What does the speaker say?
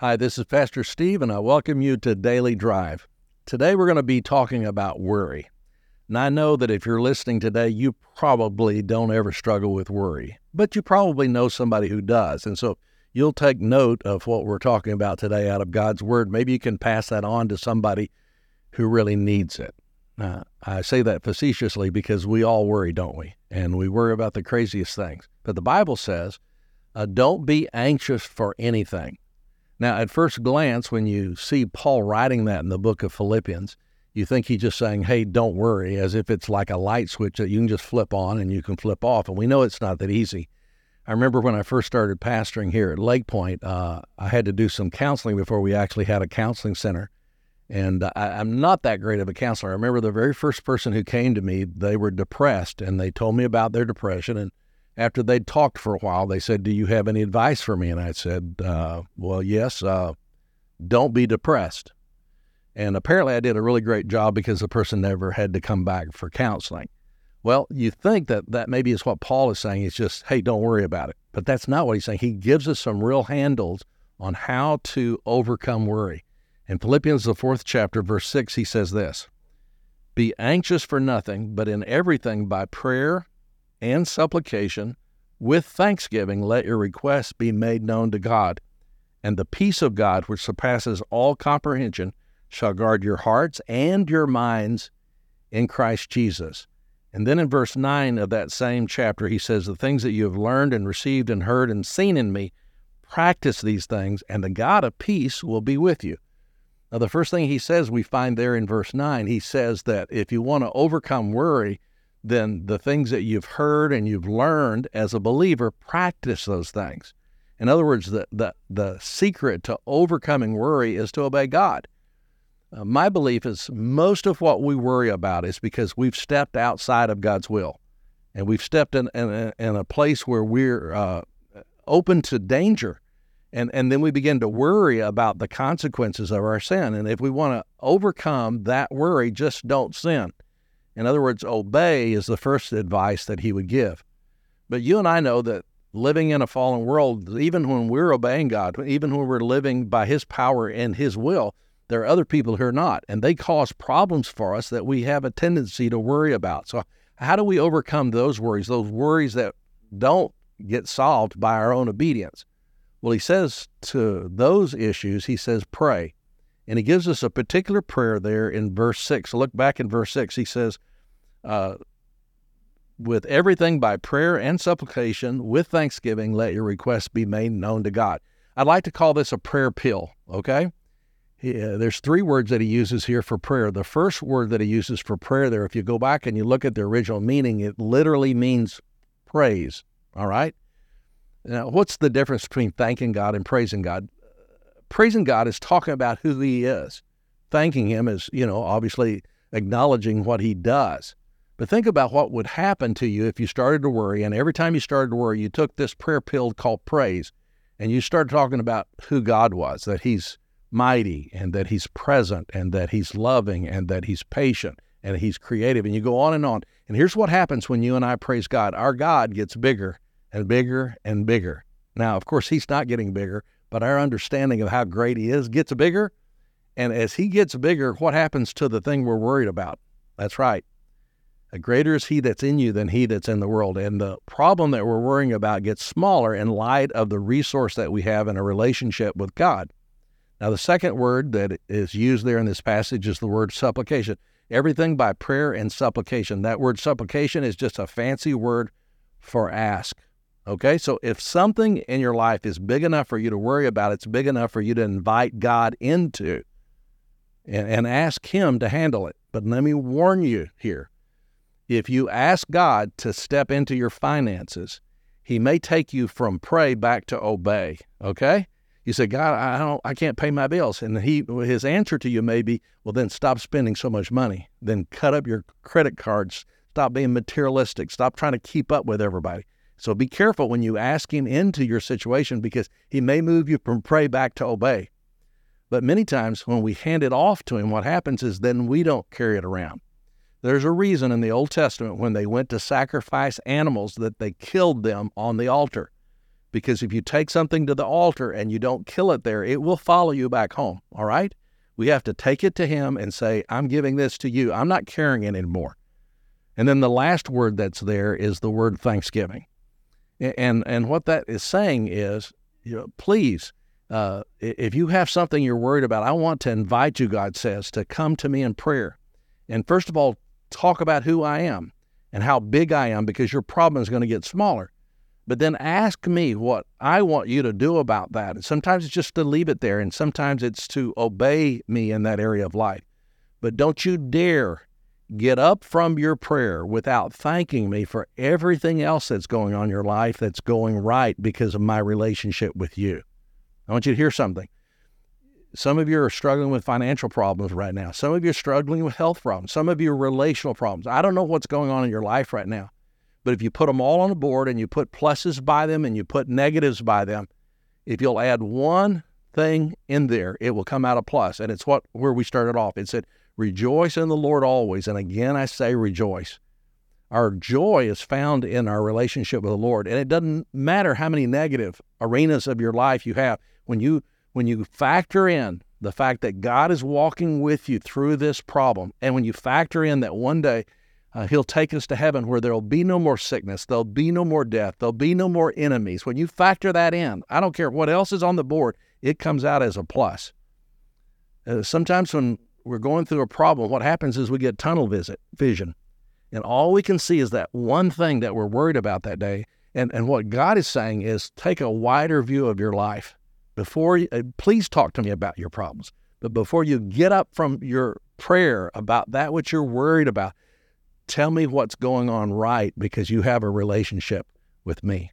Hi, this is Pastor Steve, and I welcome you to Daily Drive. Today we're going to be talking about worry. And I know that if you're listening today, you probably don't ever struggle with worry, but you probably know somebody who does. And so you'll take note of what we're talking about today out of God's Word. Maybe you can pass that on to somebody who really needs it. Uh, I say that facetiously because we all worry, don't we? And we worry about the craziest things. But the Bible says, uh, don't be anxious for anything now, at first glance, when you see Paul writing that in the book of Philippians, you think he's just saying, hey, don't worry, as if it's like a light switch that you can just flip on and you can flip off. And we know it's not that easy. I remember when I first started pastoring here at Lakepointe, uh, I had to do some counseling before we actually had a counseling center. And I, I'm not that great of a counselor. I remember the very first person who came to me, they were depressed and they told me about their depression. And after they'd talked for a while, they said, Do you have any advice for me? And I said, uh, Well, yes, uh, don't be depressed. And apparently, I did a really great job because the person never had to come back for counseling. Well, you think that that maybe is what Paul is saying. It's just, hey, don't worry about it. But that's not what he's saying. He gives us some real handles on how to overcome worry. In Philippians, the fourth chapter, verse 6, he says this Be anxious for nothing, but in everything by prayer and supplication with thanksgiving let your requests be made known to God. And the peace of God, which surpasses all comprehension, shall guard your hearts and your minds in Christ Jesus. And then in verse 9 of that same chapter, he says, The things that you have learned and received and heard and seen in me, practice these things, and the God of peace will be with you. Now, the first thing he says we find there in verse 9, he says that if you want to overcome worry, then the things that you've heard and you've learned as a believer, practice those things. In other words, the, the, the secret to overcoming worry is to obey God. Uh, my belief is most of what we worry about is because we've stepped outside of God's will. And we've stepped in, in, in a place where we're uh, open to danger. And, and then we begin to worry about the consequences of our sin. And if we want to overcome that worry, just don't sin. In other words, obey is the first advice that he would give. But you and I know that living in a fallen world, even when we're obeying God, even when we're living by his power and his will, there are other people who are not, and they cause problems for us that we have a tendency to worry about. So, how do we overcome those worries, those worries that don't get solved by our own obedience? Well, he says to those issues, he says, pray. And he gives us a particular prayer there in verse 6. Look back in verse 6. He says, uh, with everything by prayer and supplication, with thanksgiving, let your requests be made known to God. I'd like to call this a prayer pill, okay? Uh, there's three words that he uses here for prayer. The first word that he uses for prayer there, if you go back and you look at the original meaning, it literally means praise, all right? Now, what's the difference between thanking God and praising God? Praising God is talking about who he is. Thanking him is, you know, obviously acknowledging what he does. But think about what would happen to you if you started to worry, and every time you started to worry, you took this prayer pill called praise, and you started talking about who God was, that He's mighty, and that He's present, and that He's loving, and that He's patient, and He's creative, and you go on and on. And here's what happens when you and I praise God our God gets bigger and bigger and bigger. Now, of course, He's not getting bigger, but our understanding of how great He is gets bigger. And as He gets bigger, what happens to the thing we're worried about? That's right A greater is he that's in you than he that's in the world. And the problem that we're worrying about gets smaller in light of the resource that we have in a relationship with God. Now, the second word that is used there in this passage is the word supplication. Everything by prayer and supplication. That word supplication is just a fancy word for ask. Okay, so if something in your life is big enough for you to worry about, it's big enough for you to invite God into and, and ask Him to handle it. But let me warn you here if you ask God to step into your finances, He may take you from pray back to obey. Okay? You say, God, I don't, I can't pay my bills, and he, his answer to you may be, well, then stop spending so much money. Then cut up your credit cards. Stop being materialistic. Stop trying to keep up with everybody. So be careful when you ask him into your situation because he may move you from pray back to obey. But many times when we hand it off to him, what happens is then we don't carry it around. There's a reason in the Old Testament when they went to sacrifice animals that they killed them on the altar. Because if you take something to the altar and you don't kill it there, it will follow you back home. All right? We have to take it to Him and say, I'm giving this to you. I'm not carrying it anymore. And then the last word that's there is the word thanksgiving. And, and what that is saying is, you know, please, uh, if you have something you're worried about, I want to invite you, God says, to come to me in prayer. And first of all, talk about who I am and how big I am because your problem is going to get smaller. But then ask me what I want you to do about that. And sometimes it's just to leave it there, and sometimes it's to obey me in that area of life. But don't you dare get up from your prayer without thanking me for everything else that's going on in your life that's going right because of my relationship with you. I want you to hear something. Some of you are struggling with financial problems right now. Some of you are struggling with health problems. Some of you are relational problems. I don't know what's going on in your life right now, but if you put them all on the board and you put pluses by them and you put negatives by them, if you'll add one thing in there, it will come out a plus. And it's what where we started off. It said, "Rejoice in the Lord always." And again, I say rejoice. Our joy is found in our relationship with the Lord, and it doesn't matter how many negative arenas of your life you have. When you when you factor in the fact that God is walking with you through this problem, and when you factor in that one day uh, He'll take us to heaven where there'll be no more sickness, there'll be no more death, there'll be no more enemies. When you factor that in, I don't care what else is on the board, it comes out as a plus. Uh, sometimes when we're going through a problem, what happens is we get tunnel visit vision, and all we can see is that one thing that we're worried about that day. And, and what God is saying is take a wider view of your life before you, uh, please talk to me about your problems. But before you get up from your prayer about that which you're worried about, tell me what's going on right because you have a relationship with me.